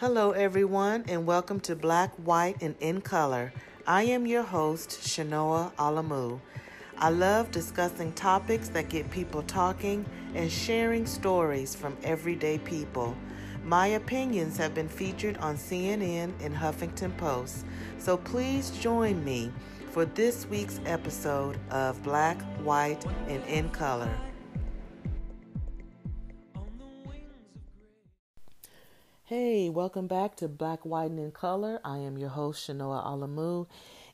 Hello, everyone, and welcome to Black, White, and In Color. I am your host, Shanoa Alamu. I love discussing topics that get people talking and sharing stories from everyday people. My opinions have been featured on CNN and Huffington Post, so please join me for this week's episode of Black, White, and In Color. Hey, welcome back to Black, White, and Color. I am your host, Shanoa Alamu.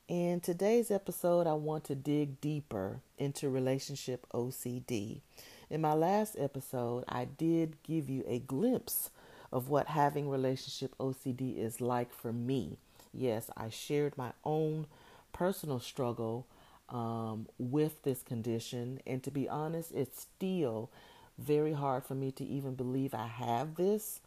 In today's episode, I want to dig deeper into relationship OCD. In my last episode, I did give you a glimpse of what having relationship OCD is like for me. Yes, I shared my own personal struggle um, with this condition, and to be honest, it's still very hard for me to even believe I have this.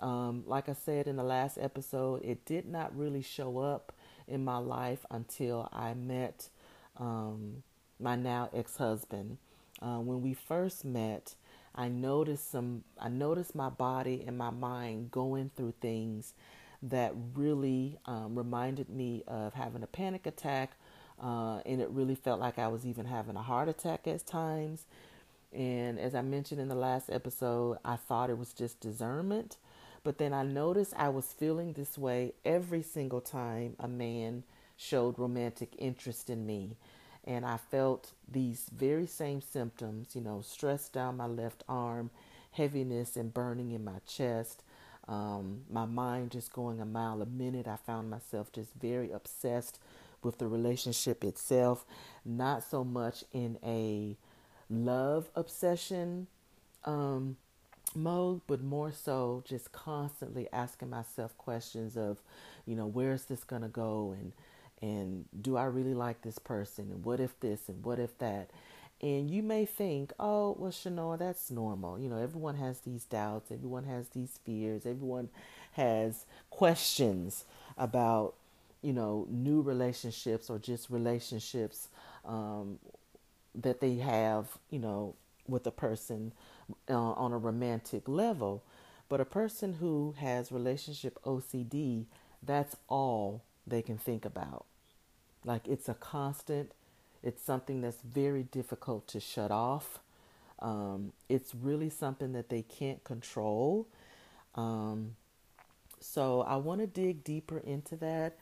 Um, like I said in the last episode, it did not really show up in my life until I met um, my now ex-husband. Uh, when we first met, I noticed some. I noticed my body and my mind going through things that really um, reminded me of having a panic attack, uh, and it really felt like I was even having a heart attack at times. And as I mentioned in the last episode, I thought it was just discernment, but then I noticed I was feeling this way every single time a man showed romantic interest in me. And I felt these very same symptoms, you know, stress down my left arm, heaviness and burning in my chest, um, my mind just going a mile a minute. I found myself just very obsessed with the relationship itself, not so much in a love obsession um, mode, but more so just constantly asking myself questions of, you know, where's this gonna go, and and do I really like this person, and what if this, and what if that, and you may think, oh, well, Shanoa, that's normal. You know, everyone has these doubts, everyone has these fears, everyone has questions about, you know, new relationships or just relationships um, that they have, you know, with a person uh, on a romantic level. But a person who has relationship OCD, that's all they can think about. Like it's a constant it's something that's very difficult to shut off. Um, it's really something that they can't control. Um, so I want to dig deeper into that.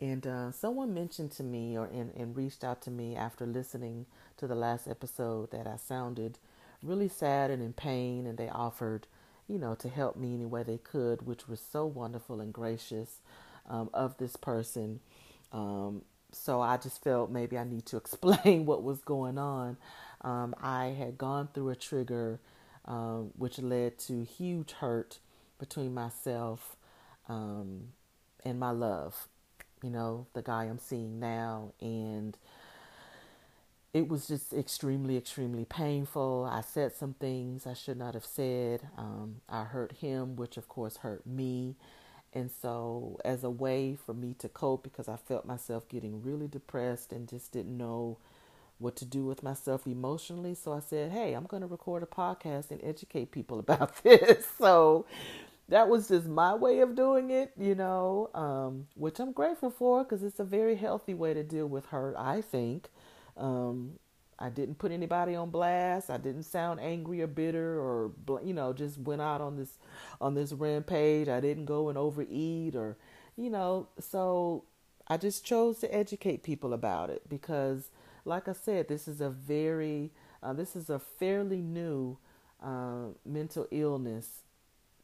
And uh, someone mentioned to me or and, and reached out to me after listening to the last episode that I sounded really sad and in pain, and they offered, you know, to help me any way they could, which was so wonderful and gracious um, of this person. Um, so I just felt maybe I need to explain what was going on. Um, I had gone through a trigger um, which led to huge hurt between myself um, and my love, you know, the guy I'm seeing now. And it was just extremely, extremely painful. I said some things I should not have said. Um, I hurt him, which of course hurt me. And so, as a way for me to cope, because I felt myself getting really depressed and just didn't know what to do with myself emotionally, so I said, Hey, I'm going to record a podcast and educate people about this. so, that was just my way of doing it, you know, um, which I'm grateful for because it's a very healthy way to deal with hurt, I think. Um, I didn't put anybody on blast. I didn't sound angry or bitter or you know just went out on this on this rampage. I didn't go and overeat or you know so I just chose to educate people about it because like I said this is a very uh, this is a fairly new uh, mental illness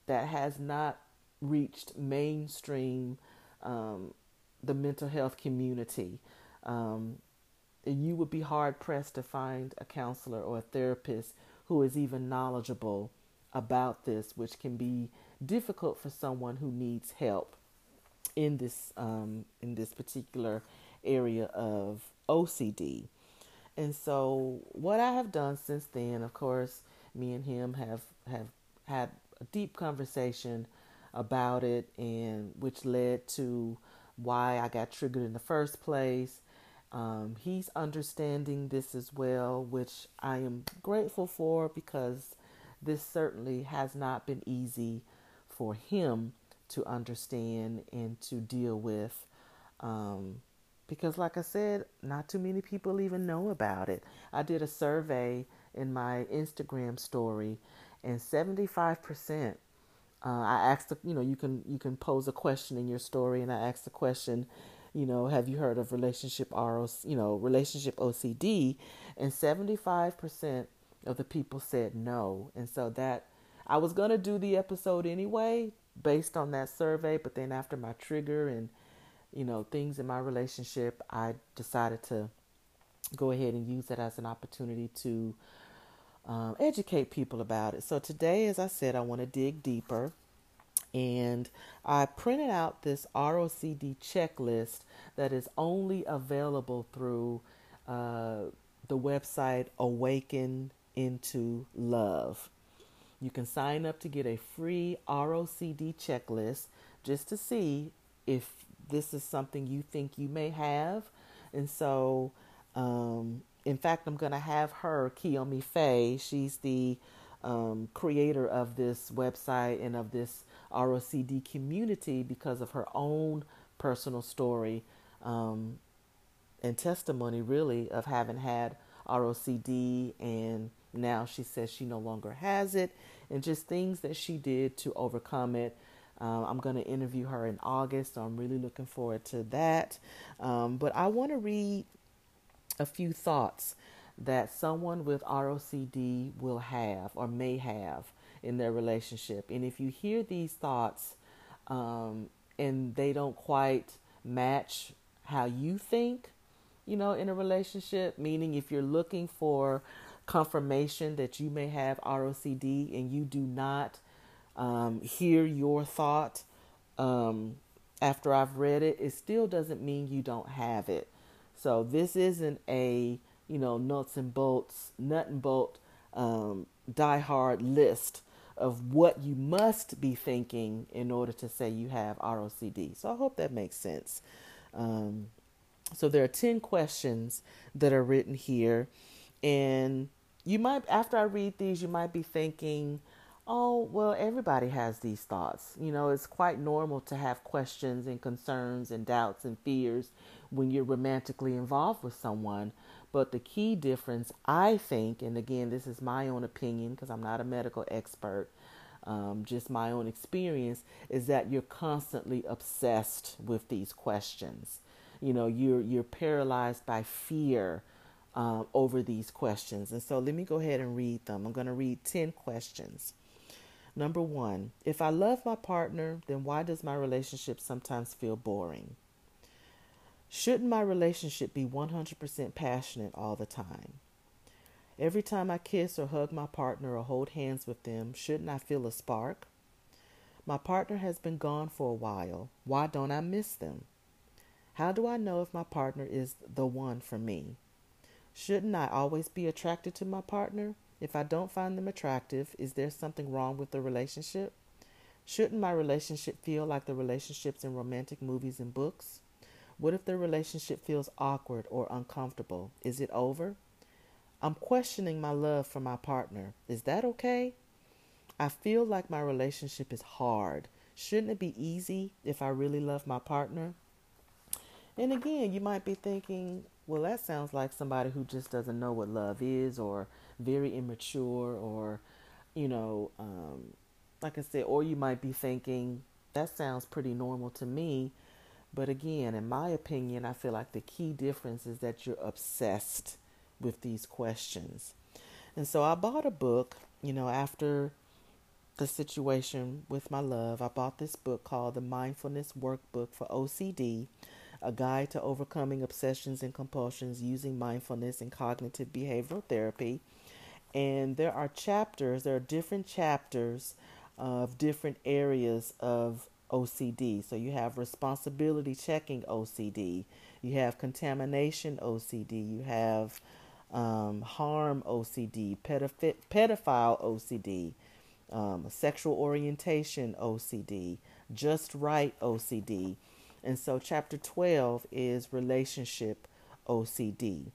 that has not reached mainstream um, the mental health community. Um, you would be hard pressed to find a counselor or a therapist who is even knowledgeable about this, which can be difficult for someone who needs help in this um, in this particular area of OCD. And so, what I have done since then, of course, me and him have have had a deep conversation about it, and which led to why I got triggered in the first place um, he's understanding this as well, which I am grateful for because this certainly has not been easy for him to understand and to deal with. Um, because, like I said, not too many people even know about it. I did a survey in my Instagram story, and 75%. Uh, I asked, you know, you can you can pose a question in your story, and I asked the question, you know, have you heard of relationship ROC, you know, relationship OCD, and 75% of the people said no, and so that I was gonna do the episode anyway based on that survey, but then after my trigger and you know things in my relationship, I decided to go ahead and use that as an opportunity to um, educate people about it. So today, as I said, I want to dig deeper. And I printed out this ROCD checklist that is only available through uh, the website Awaken into Love. You can sign up to get a free ROCD checklist just to see if this is something you think you may have. And so um, in fact, I'm going to have her, Kiyomi Faye. She's the um, creator of this website and of this ROCD community because of her own personal story um, and testimony, really, of having had ROCD. And now she says she no longer has it, and just things that she did to overcome it. Uh, I'm going to interview her in August, so I'm really looking forward to that. Um, but I want to read a few thoughts that someone with ROCD will have or may have in their relationship. And if you hear these thoughts um, and they don't quite match how you think, you know, in a relationship, meaning if you're looking for confirmation that you may have ROCD and you do not um, hear your thought um, after I've read it, it still doesn't mean you don't have it. So this isn't a you know nuts and bolts, nut and bolt, um, die hard list of what you must be thinking in order to say you have ROCD. So I hope that makes sense. Um, so there are 10 questions that are written here. And you might, after I read these, you might be thinking, oh, well, everybody has these thoughts. You know, it's quite normal to have questions and concerns and doubts and fears when you're romantically involved with someone. But the key difference, I think, and again, this is my own opinion because I'm not a medical expert, um, just my own experience, is that you're constantly obsessed with these questions. You know, you're you're paralyzed by fear um, over these questions. And so, let me go ahead and read them. I'm going to read ten questions. Number one, if I love my partner, then why does my relationship sometimes feel boring? Shouldn't my relationship be 100% passionate all the time? Every time I kiss or hug my partner or hold hands with them, shouldn't I feel a spark? My partner has been gone for a while. Why don't I miss them? How do I know if my partner is the one for me? Shouldn't I always be attracted to my partner? If I don't find them attractive, is there something wrong with the relationship? Shouldn't my relationship feel like the relationships in romantic movies and books? What if the relationship feels awkward or uncomfortable? Is it over? I'm questioning my love for my partner. Is that okay? I feel like my relationship is hard. Shouldn't it be easy if I really love my partner? And again, you might be thinking, well, that sounds like somebody who just doesn't know what love is or very immature or, you know, um, like I said, or you might be thinking, that sounds pretty normal to me. But again, in my opinion, I feel like the key difference is that you're obsessed with these questions. And so I bought a book, you know, after the situation with my love. I bought this book called The Mindfulness Workbook for OCD, a guide to overcoming obsessions and compulsions using mindfulness and cognitive behavioral therapy. And there are chapters, there are different chapters of different areas of OCD. So you have responsibility checking OCD, you have contamination OCD, you have um, harm OCD, pedoph- pedophile OCD, um, sexual orientation OCD, just right OCD. And so chapter 12 is relationship OCD.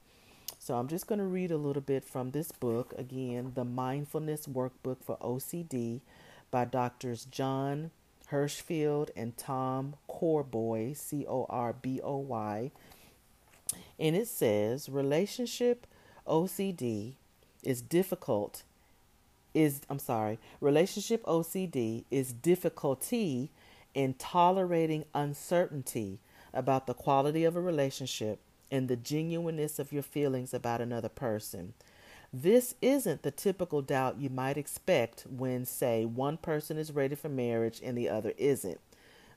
So I'm just going to read a little bit from this book. Again, the Mindfulness Workbook for OCD by Doctors Jon Hershfield and Tom Corboy, C O R B O Y. And it says relationship OCD is difficult is I'm sorry, relationship OCD is difficulty in tolerating uncertainty about the quality of a relationship and the genuineness of your feelings about another person. This isn't the typical doubt you might expect when, say, one person is ready for marriage and the other isn't.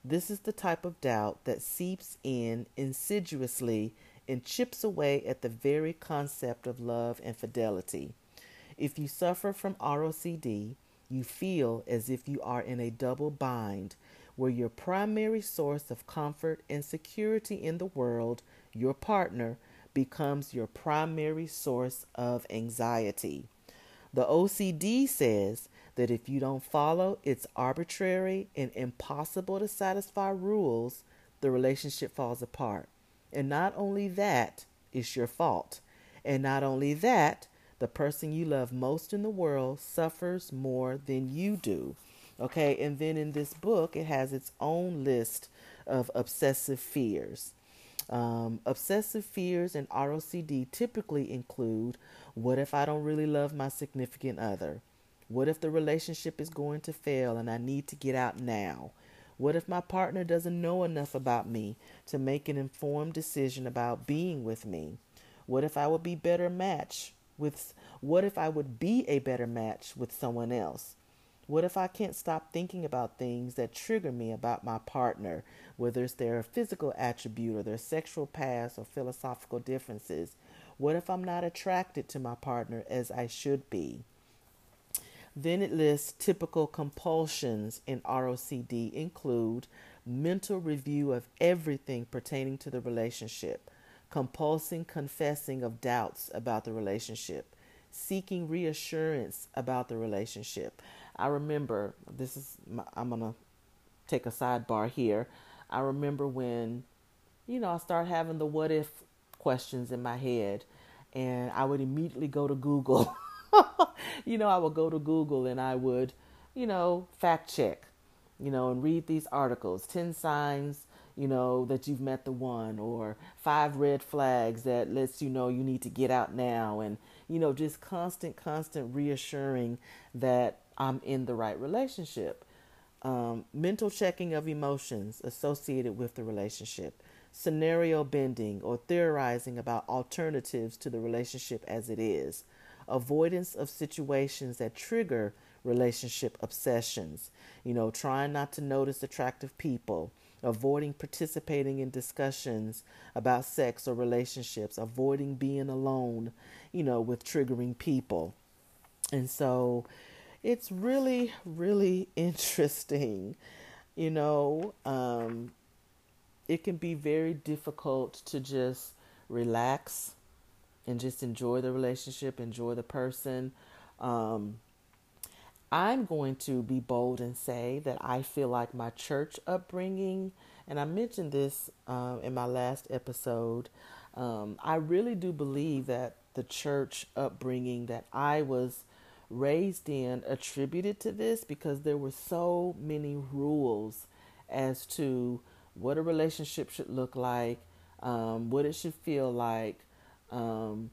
This is the type of doubt that seeps in insidiously and chips away at the very concept of love and fidelity. If you suffer from ROCD, you feel as if you are in a double bind where your primary source of comfort and security in the world, your partner, becomes your primary source of anxiety. The OCD says that if you don't follow its arbitrary and impossible to satisfy rules, the relationship falls apart. And not only that, it's your fault. And not only that, the person you love most in the world suffers more than you do. Okay, and then in this book, it has its own list of obsessive fears. Um, obsessive fears and ROCD typically include what if I don't really love my significant other? What if the relationship is going to fail and I need to get out now? What if my partner doesn't know enough about me to make an informed decision about being with me? What if I would be better match with what if I would be a better match with someone else? What if I can't stop thinking about things that trigger me about my partner, whether it's their physical attribute or their sexual past or philosophical differences? What if I'm not attracted to my partner as I should be? Then it lists typical compulsions in ROCD include mental review of everything pertaining to the relationship, compulsing confessing of doubts about the relationship, seeking reassurance about the relationship, I remember this is my, I'm gonna take a sidebar here. I remember when, you know, I started having the what if questions in my head, and I would immediately go to Google. you know, I would go to Google and I would, you know, fact check, you know, and read these articles 10 signs, you know, that you've met the one, or five red flags that lets you know you need to get out now, and, you know, just constant, constant reassuring that I'm in the right relationship. Um, mental checking of emotions associated with the relationship, scenario bending or theorizing about alternatives to the relationship as it is, avoidance of situations that trigger relationship obsessions, you know, trying not to notice attractive people, avoiding participating in discussions about sex or relationships, avoiding being alone, you know, with triggering people. And so, it's really, really interesting. You know, um, it can be very difficult to just relax and just enjoy the relationship, enjoy the person. Um, I'm going to be bold and say that I feel like my church upbringing, and I mentioned this uh, in my last episode. Um, I really do believe that the church upbringing that I was raised in attributed to this because there were so many rules as to what a relationship should look like, um, what it should feel like, um,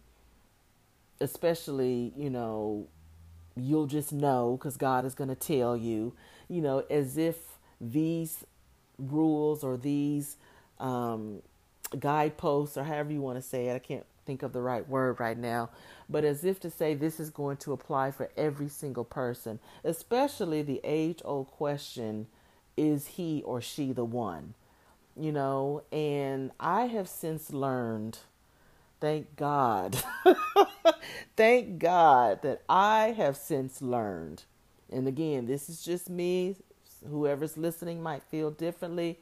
especially, you know, you'll just know because God is going to tell you, you know, as if these rules or these um, guideposts or however you want to say it, I can't think of the right word right now, but as if to say this is going to apply for every single person, especially the age old question is he or she the one? You know, and I have since learned, thank God, thank God that I have since learned. And again, this is just me. Whoever's listening might feel differently.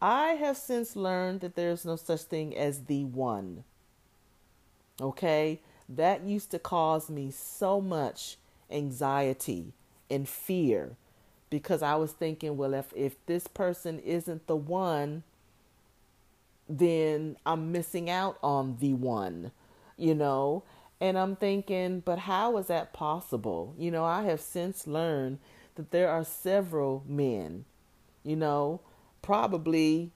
I have since learned that there's no such thing as the one. Okay? That used to cause me so much anxiety and fear because I was thinking, well, if, if this person isn't the one, then I'm missing out on the one, you know? And I'm thinking, but how is that possible? You know, I have since learned that there are several men you know, probably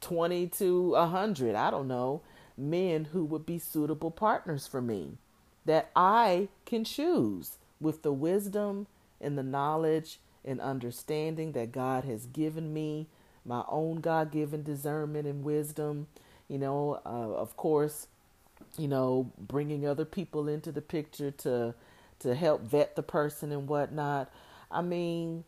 20 to 100, I don't know, men who would be suitable partners for me that I can choose with the wisdom and the knowledge and understanding that God has given me, my own God given discernment and wisdom. You know, uh, of course, you know, bringing other people into the picture to to help vet the person and whatnot. I mean,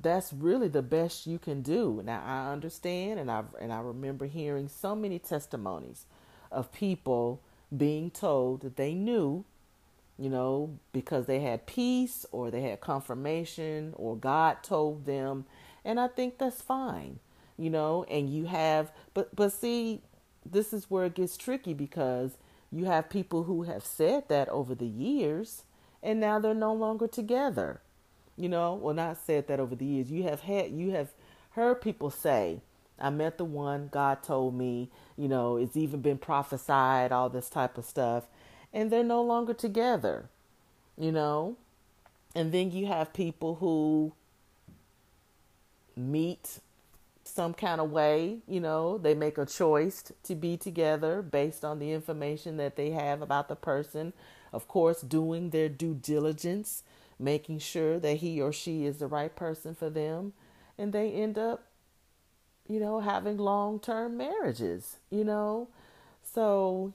that's really the best you can do. Now I understand and I and I remember hearing so many testimonies of people being told that they knew, you know, because they had peace or they had confirmation or God told them, and I think that's fine. You know, and you have but but see, this is where it gets tricky because you have people who have said that over the years and now they're no longer together you know, well, not said that over the years. You have had, you have heard people say, I met the one God told me, you know, it's even been prophesied, all this type of stuff, and they're no longer together, you know. And then you have people who meet some kind of way, you know, they make a choice to be together based on the information that they have about the person. Of course, doing their due diligence making sure that he or she is the right person for them, and they end up, you know, having long term marriages, you know. So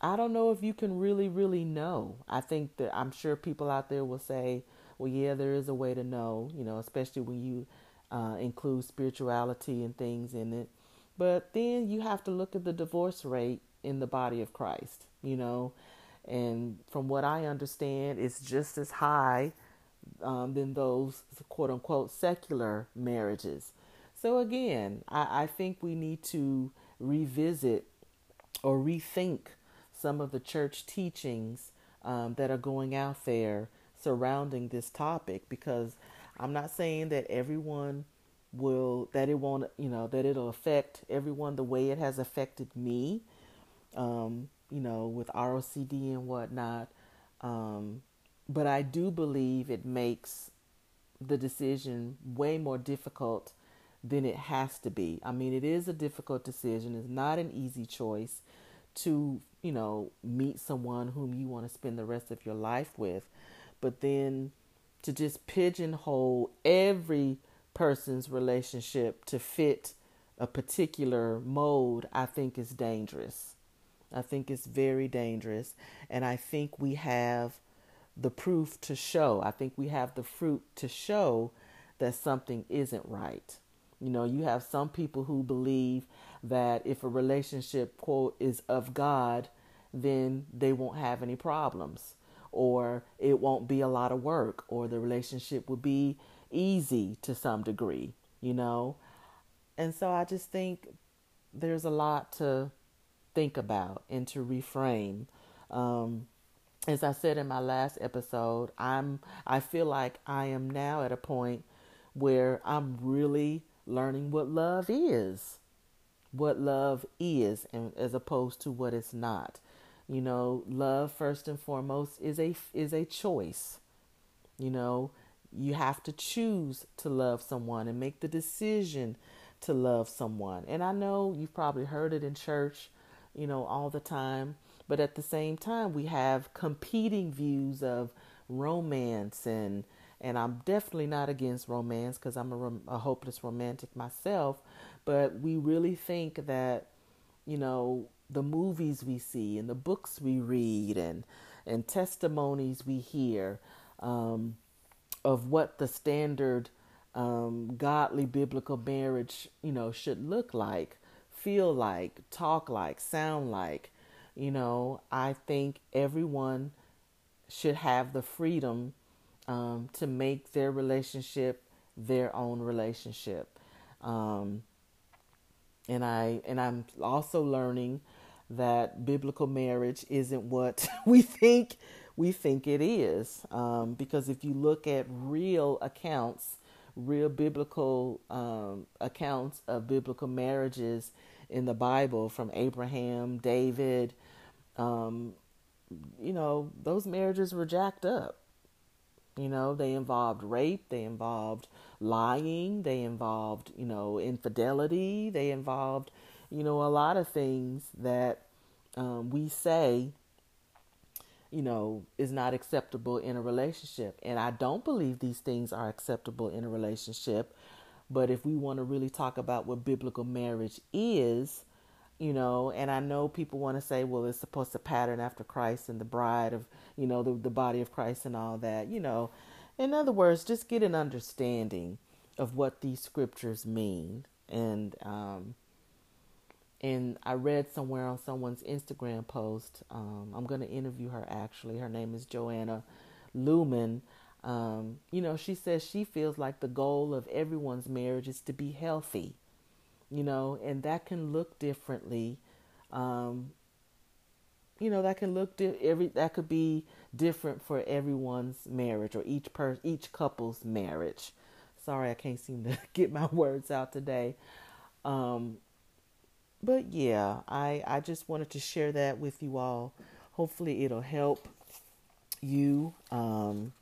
I don't know if you can really, really know. I think that I'm sure people out there will say, well, yeah, there is a way to know, you know, especially when you uh, include spirituality and things in it. But then you have to look at the divorce rate in the body of Christ, you know. And from what I understand, it's just as high um, than those quote unquote secular marriages. So, again, I, I think we need to revisit or rethink some of the church teachings um, that are going out there surrounding this topic because I'm not saying that everyone will, that it won't, you know, that it'll affect everyone the way it has affected me. Um, you know, with ROCD and whatnot. Um, but I do believe it makes the decision way more difficult than it has to be. I mean, it is a difficult decision. It's not an easy choice to, you know, meet someone whom you want to spend the rest of your life with. But then to just pigeonhole every person's relationship to fit a particular mode, I think is dangerous. I think it's very dangerous. And I think we have the proof to show. I think we have the fruit to show that something isn't right. You know, you have some people who believe that if a relationship, quote, is of God, then they won't have any problems, or it won't be a lot of work, or the relationship will be easy to some degree, you know? And so I just think there's a lot to think about and to reframe. Um, as I said in my last episode, I'm I feel like I am now at a point where I'm really learning what love is. What love is and as opposed to what it's not. You know, love first and foremost is a is a choice. You know, you have to choose to love someone and make the decision to love someone. And I know you've probably heard it in church you know, all the time. But at the same time, we have competing views of romance and and I'm definitely not against romance because I'm a, a, hopeless romantic myself. But we really think that, you know, the movies we see and the books we read and and testimonies we hear um, of what the standard um, godly biblical marriage, you know, should look like feel like, talk like, sound like. You know, I think everyone should have the freedom um, to make their relationship their own relationship. Um, and I and I'm also learning that biblical marriage isn't what we think we think it is. Um, because if you look at real accounts, real biblical um, accounts of biblical marriages, in the Bible from Abraham, David, um, you know, those marriages were jacked up. You know, they involved rape, they involved lying, they involved, you know, infidelity, they involved, you know, a lot of things that um, we say, you know, is not acceptable in a relationship. And I don't believe these things are acceptable in a relationship. But if we want to really talk about what biblical marriage is, you know, and I know people want to say, well, it's supposed to pattern after Christ and the bride of, you know, the, the body of Christ and all that, you know. In other words, just get an understanding of what these scriptures mean. And, um, and I read somewhere on someone's Instagram post, um, I'm going to interview her actually. Her name is Joanna Lumen. Um, you know, she says she feels like the goal of everyone's marriage is to be healthy you know, and that can look differently. Um, you know, that can look di- every that could be different for everyone's marriage or each per each couple's marriage. Sorry, I can't seem to get my words out today. Um, but yeah, I I just wanted to share that with you all. Hopefully, it'll help you. Um,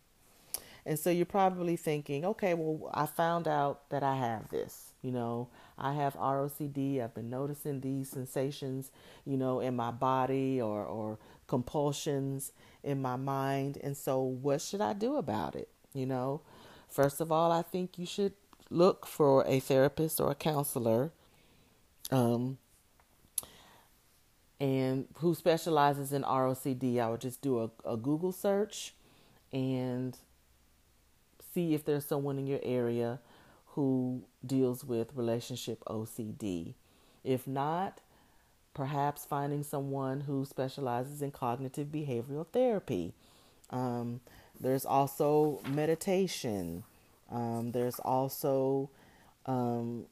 and so you're probably thinking, okay, well, I found out that I have this. You know, I have ROCD. I've been noticing these sensations, you know, in my body or, or compulsions in my mind. And so, what should I do about it? You know, first of all, I think you should look for a therapist or a counselor. Um, and who specializes in ROCD. I would just do a, a Google search and see if there's someone in your area who deals with relationship OCD. If not, perhaps finding someone who specializes in cognitive behavioral therapy. Um, there's also meditation. Um, there's also um,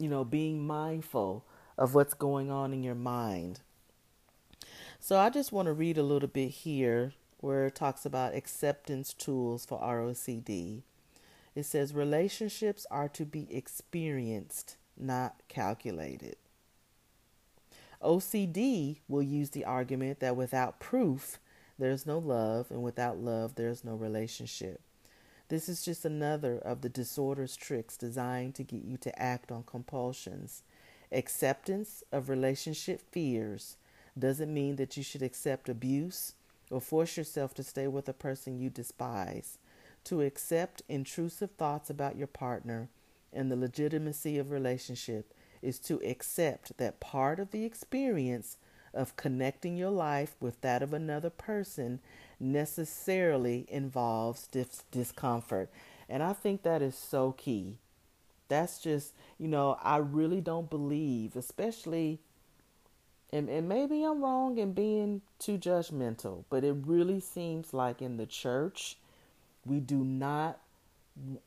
you know, being mindful of what's going on in your mind. So I just want to read a little bit here where it talks about acceptance tools for ROCD. It says relationships are to be experienced, not calculated. OCD will use the argument that without proof, there's no love, and without love, there's no relationship. This is just another of the disorder's tricks designed to get you to act on compulsions. Acceptance of relationship fears doesn't mean that you should accept abuse or force yourself to stay with a person you despise. To accept intrusive thoughts about your partner and the legitimacy of relationship is to accept that part of the experience of connecting your life with that of another person necessarily involves dis- discomfort. And I think that is so key. That's just, you know, I really don't believe, especially and, and maybe I'm wrong in being too judgmental, but it really seems like in the church, we do not,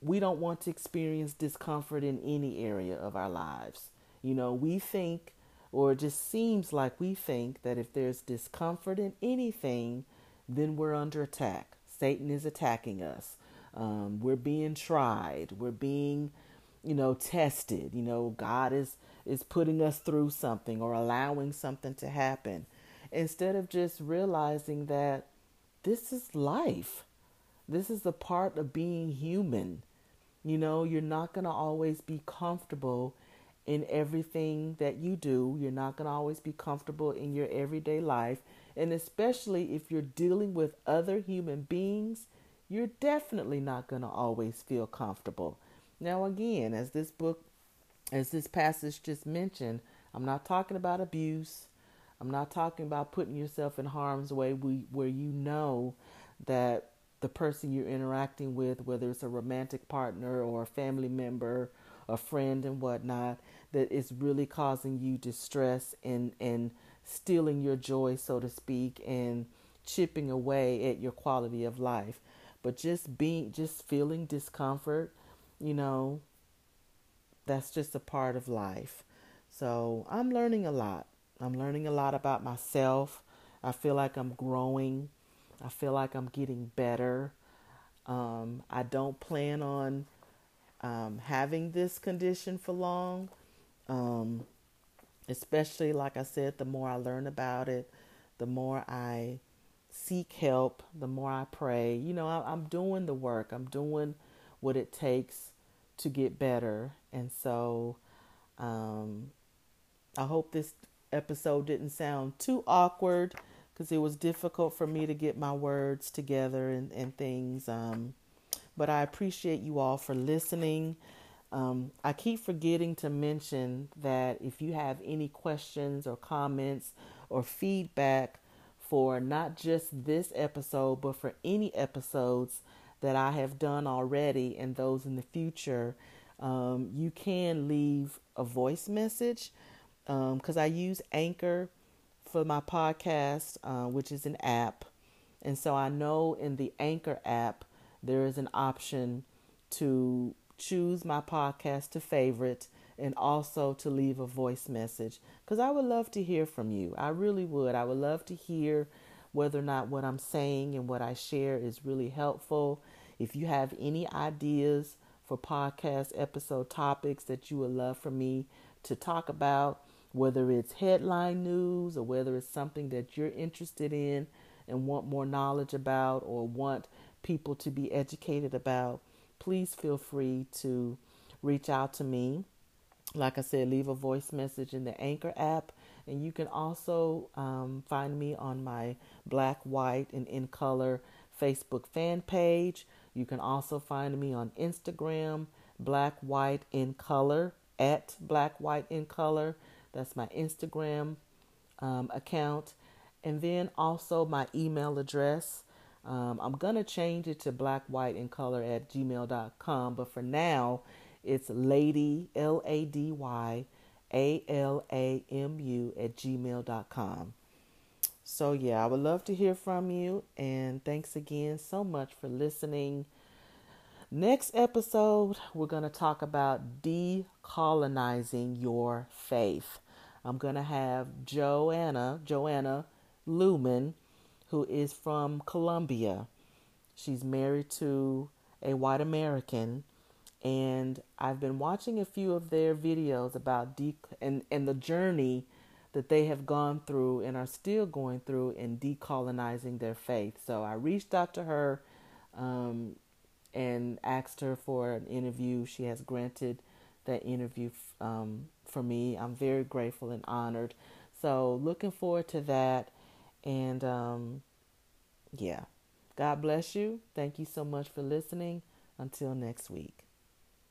we don't want to experience discomfort in any area of our lives. You know, we think, or it just seems like we think that if there's discomfort in anything, then we're under attack. Satan is attacking us. Um, we're being tried. We're being, you know, tested. You know, God is is putting us through something or allowing something to happen instead of just realizing that this is life. This is a part of being human. You know, you're not going to always be comfortable in everything that you do. You're not going to always be comfortable in your everyday life. And especially if you're dealing with other human beings, you're definitely not going to always feel comfortable. Now, again, as this book as this passage just mentioned, I'm not talking about abuse. I'm not talking about putting yourself in harm's way where you know that the person you're interacting with, whether it's a romantic partner or a family member, a friend, and whatnot, that is really causing you distress and, and stealing your joy, so to speak, and chipping away at your quality of life. But just being, just feeling discomfort, you know, that's just a part of life. So I'm learning a lot. I'm learning a lot about myself. I feel like I'm growing. I feel like I'm getting better. Um, I don't plan on um, having this condition for long. Um, especially, like I said, the more I learn about it, the more I seek help, the more I pray. You know, I, am doing the work, I'm doing what it takes to get better. And so um, I hope this episode didn't sound too awkward because it was difficult for me to get my words together and, and things. Um, but I appreciate you all for listening. Um, I keep forgetting to mention that if you have any questions or comments or feedback for not just this episode, but for any episodes that I have done already and those in the future, um, you can leave a voice message because um, I use Anchor for my podcast, uh, which is an app. And so I know in the Anchor app, there is an option to choose my podcast to favorite and also to leave a voice message because I would love to hear from you. I really would. I would love to hear whether or not what I'm saying and what I share is really helpful. If you have any ideas for podcast episode topics that you would love for me to talk about, whether it's headline news or whether it's something that you're interested in and want more knowledge about or want people to be educated about, please feel free to reach out to me. Like I said, leave a voice message in the Anchor app. And you can also um, find me on my Black, White, and In Color Facebook fan page. You can also find me on Instagram, Black, White, In Color, at Black, White, In Color. That's my Instagram um, account. And then also my email address. Um, I'm going to change it to black, white, and color at gmail.com. But for now, it's lady, L A D Y, A L A M U, at gmail.com. So, yeah, I would love to hear from you. And thanks again so much for listening. Next episode, we're going to talk about decolonizing your faith. I'm going to have Joanna, Joanna Lumen, who is from Colombia. She's married to a white American, and I've been watching a few of their videos about de- and, and the journey that they have gone through and are still going through in decolonizing their faith. So I reached out to her um, and asked her for an interview. She has granted that interview um, for me. I'm very grateful and honored. So looking forward to that. And um, yeah, God bless you. Thank you so much for listening. Until next week.